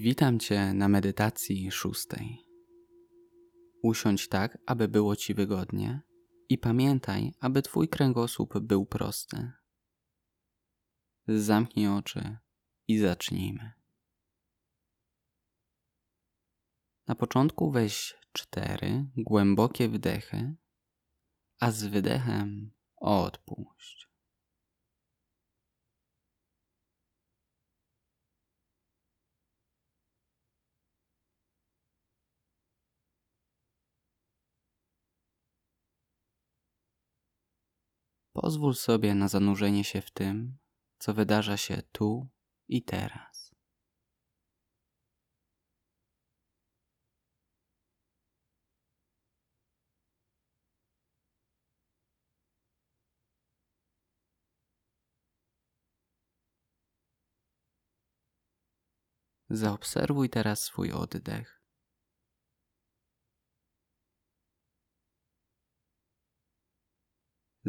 Witam Cię na medytacji szóstej. Usiądź tak, aby było Ci wygodnie i pamiętaj, aby Twój kręgosłup był prosty. Zamknij oczy i zacznijmy. Na początku weź cztery głębokie wdechy, a z wydechem odpuść. Pozwól sobie na zanurzenie się w tym, co wydarza się tu i teraz. Zaobserwuj teraz swój oddech.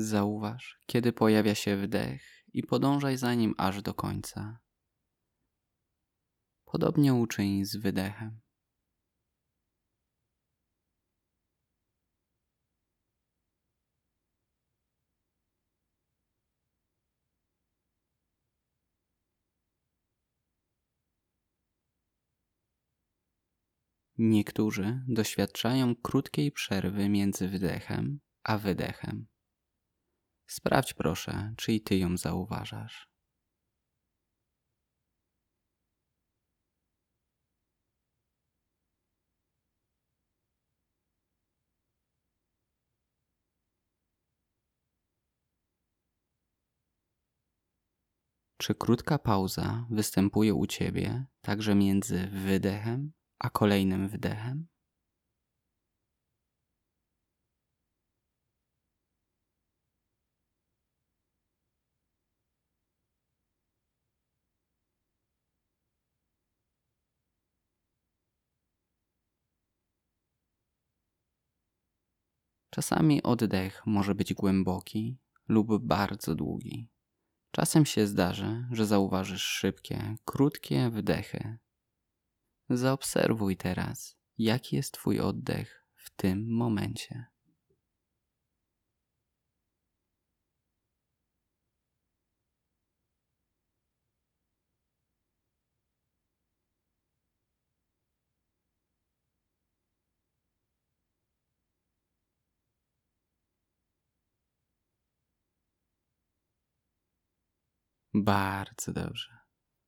Zauważ, kiedy pojawia się wdech i podążaj za nim aż do końca. Podobnie uczyń z wydechem. Niektórzy doświadczają krótkiej przerwy między wdechem a wydechem. Sprawdź proszę, czy i ty ją zauważasz. Czy krótka pauza występuje u ciebie także między wydechem a kolejnym wdechem? Czasami oddech może być głęboki lub bardzo długi. Czasem się zdarzy, że zauważysz szybkie, krótkie wdechy. Zaobserwuj teraz, jaki jest Twój oddech w tym momencie. Bardzo dobrze.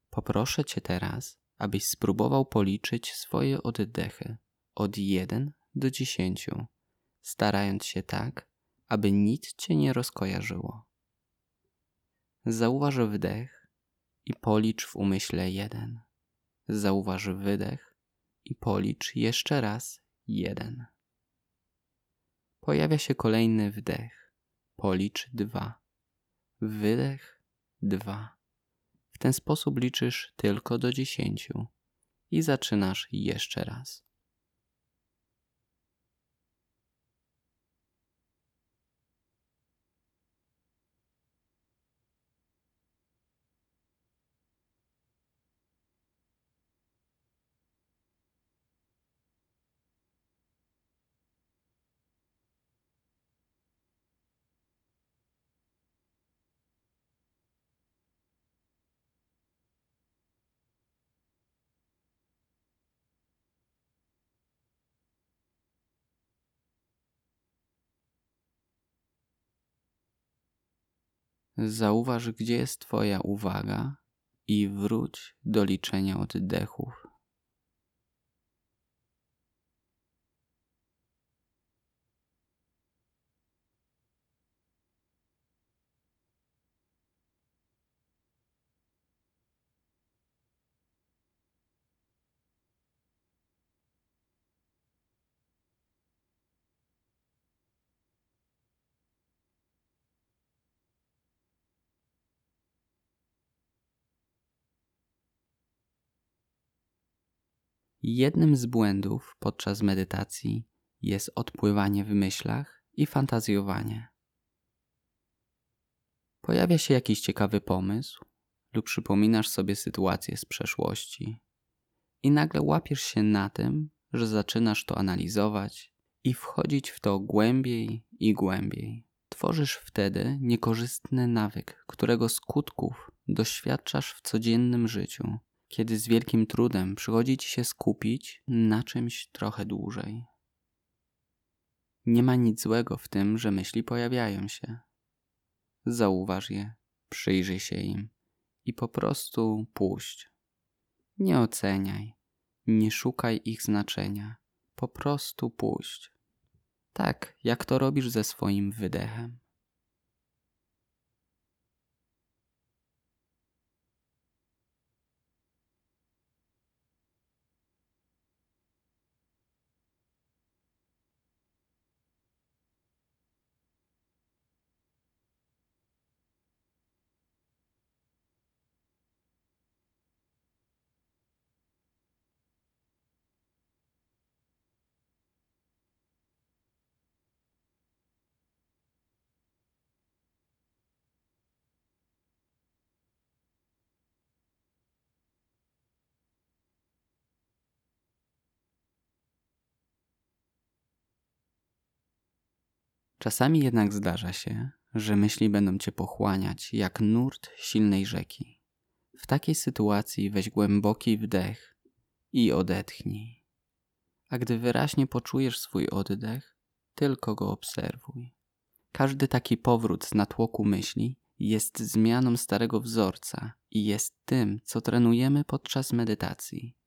Poproszę Cię teraz, abyś spróbował policzyć swoje oddechy od 1 do 10, starając się tak, aby nic Cię nie rozkojarzyło. Zauważ wdech i policz w umyśle 1. Zauważ wydech i policz jeszcze raz 1. Pojawia się kolejny wdech. Policz 2. Wydech dwa. W ten sposób liczysz tylko do dziesięciu i zaczynasz jeszcze raz. Zauważ, gdzie jest Twoja uwaga i wróć do liczenia oddechów. Jednym z błędów podczas medytacji jest odpływanie w myślach i fantazjowanie. Pojawia się jakiś ciekawy pomysł lub przypominasz sobie sytuację z przeszłości. i nagle łapiesz się na tym, że zaczynasz to analizować i wchodzić w to głębiej i głębiej. Tworzysz wtedy niekorzystny nawyk, którego skutków doświadczasz w codziennym życiu, kiedy z wielkim trudem przychodzi ci się skupić na czymś trochę dłużej. Nie ma nic złego w tym, że myśli pojawiają się. Zauważ je, przyjrzyj się im i po prostu puść. Nie oceniaj, nie szukaj ich znaczenia, po prostu puść. Tak, jak to robisz ze swoim wydechem. Czasami jednak zdarza się, że myśli będą cię pochłaniać jak nurt silnej rzeki. W takiej sytuacji weź głęboki wdech i odetchnij. A gdy wyraźnie poczujesz swój oddech, tylko go obserwuj. Każdy taki powrót z natłoku myśli jest zmianą starego wzorca i jest tym, co trenujemy podczas medytacji.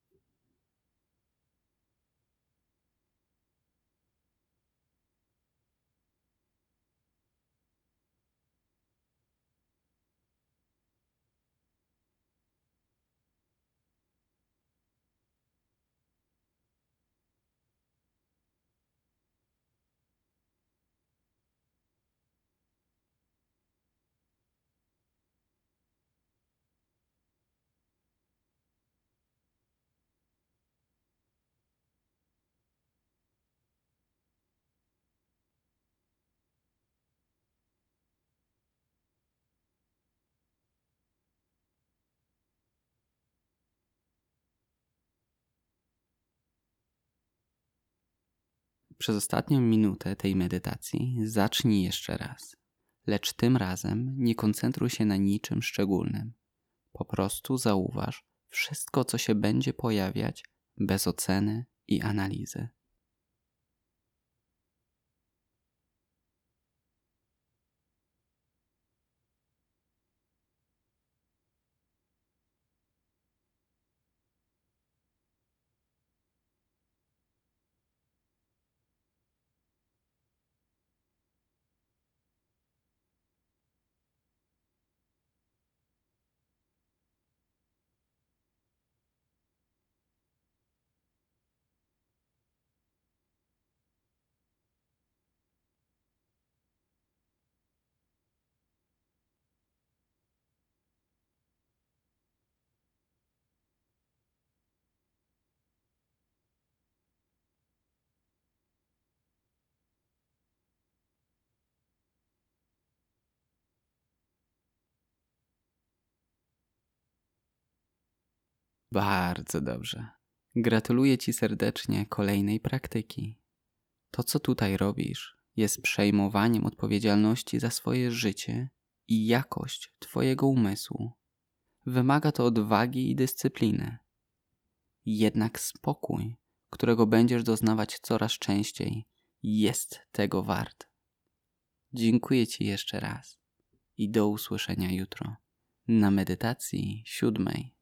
Przez ostatnią minutę tej medytacji zacznij jeszcze raz. Lecz tym razem nie koncentruj się na niczym szczególnym. Po prostu zauważ wszystko, co się będzie pojawiać bez oceny i analizy. Bardzo dobrze. Gratuluję Ci serdecznie kolejnej praktyki. To, co tutaj robisz, jest przejmowaniem odpowiedzialności za swoje życie i jakość Twojego umysłu. Wymaga to odwagi i dyscypliny. Jednak spokój, którego będziesz doznawać coraz częściej, jest tego wart. Dziękuję Ci jeszcze raz i do usłyszenia jutro na medytacji siódmej.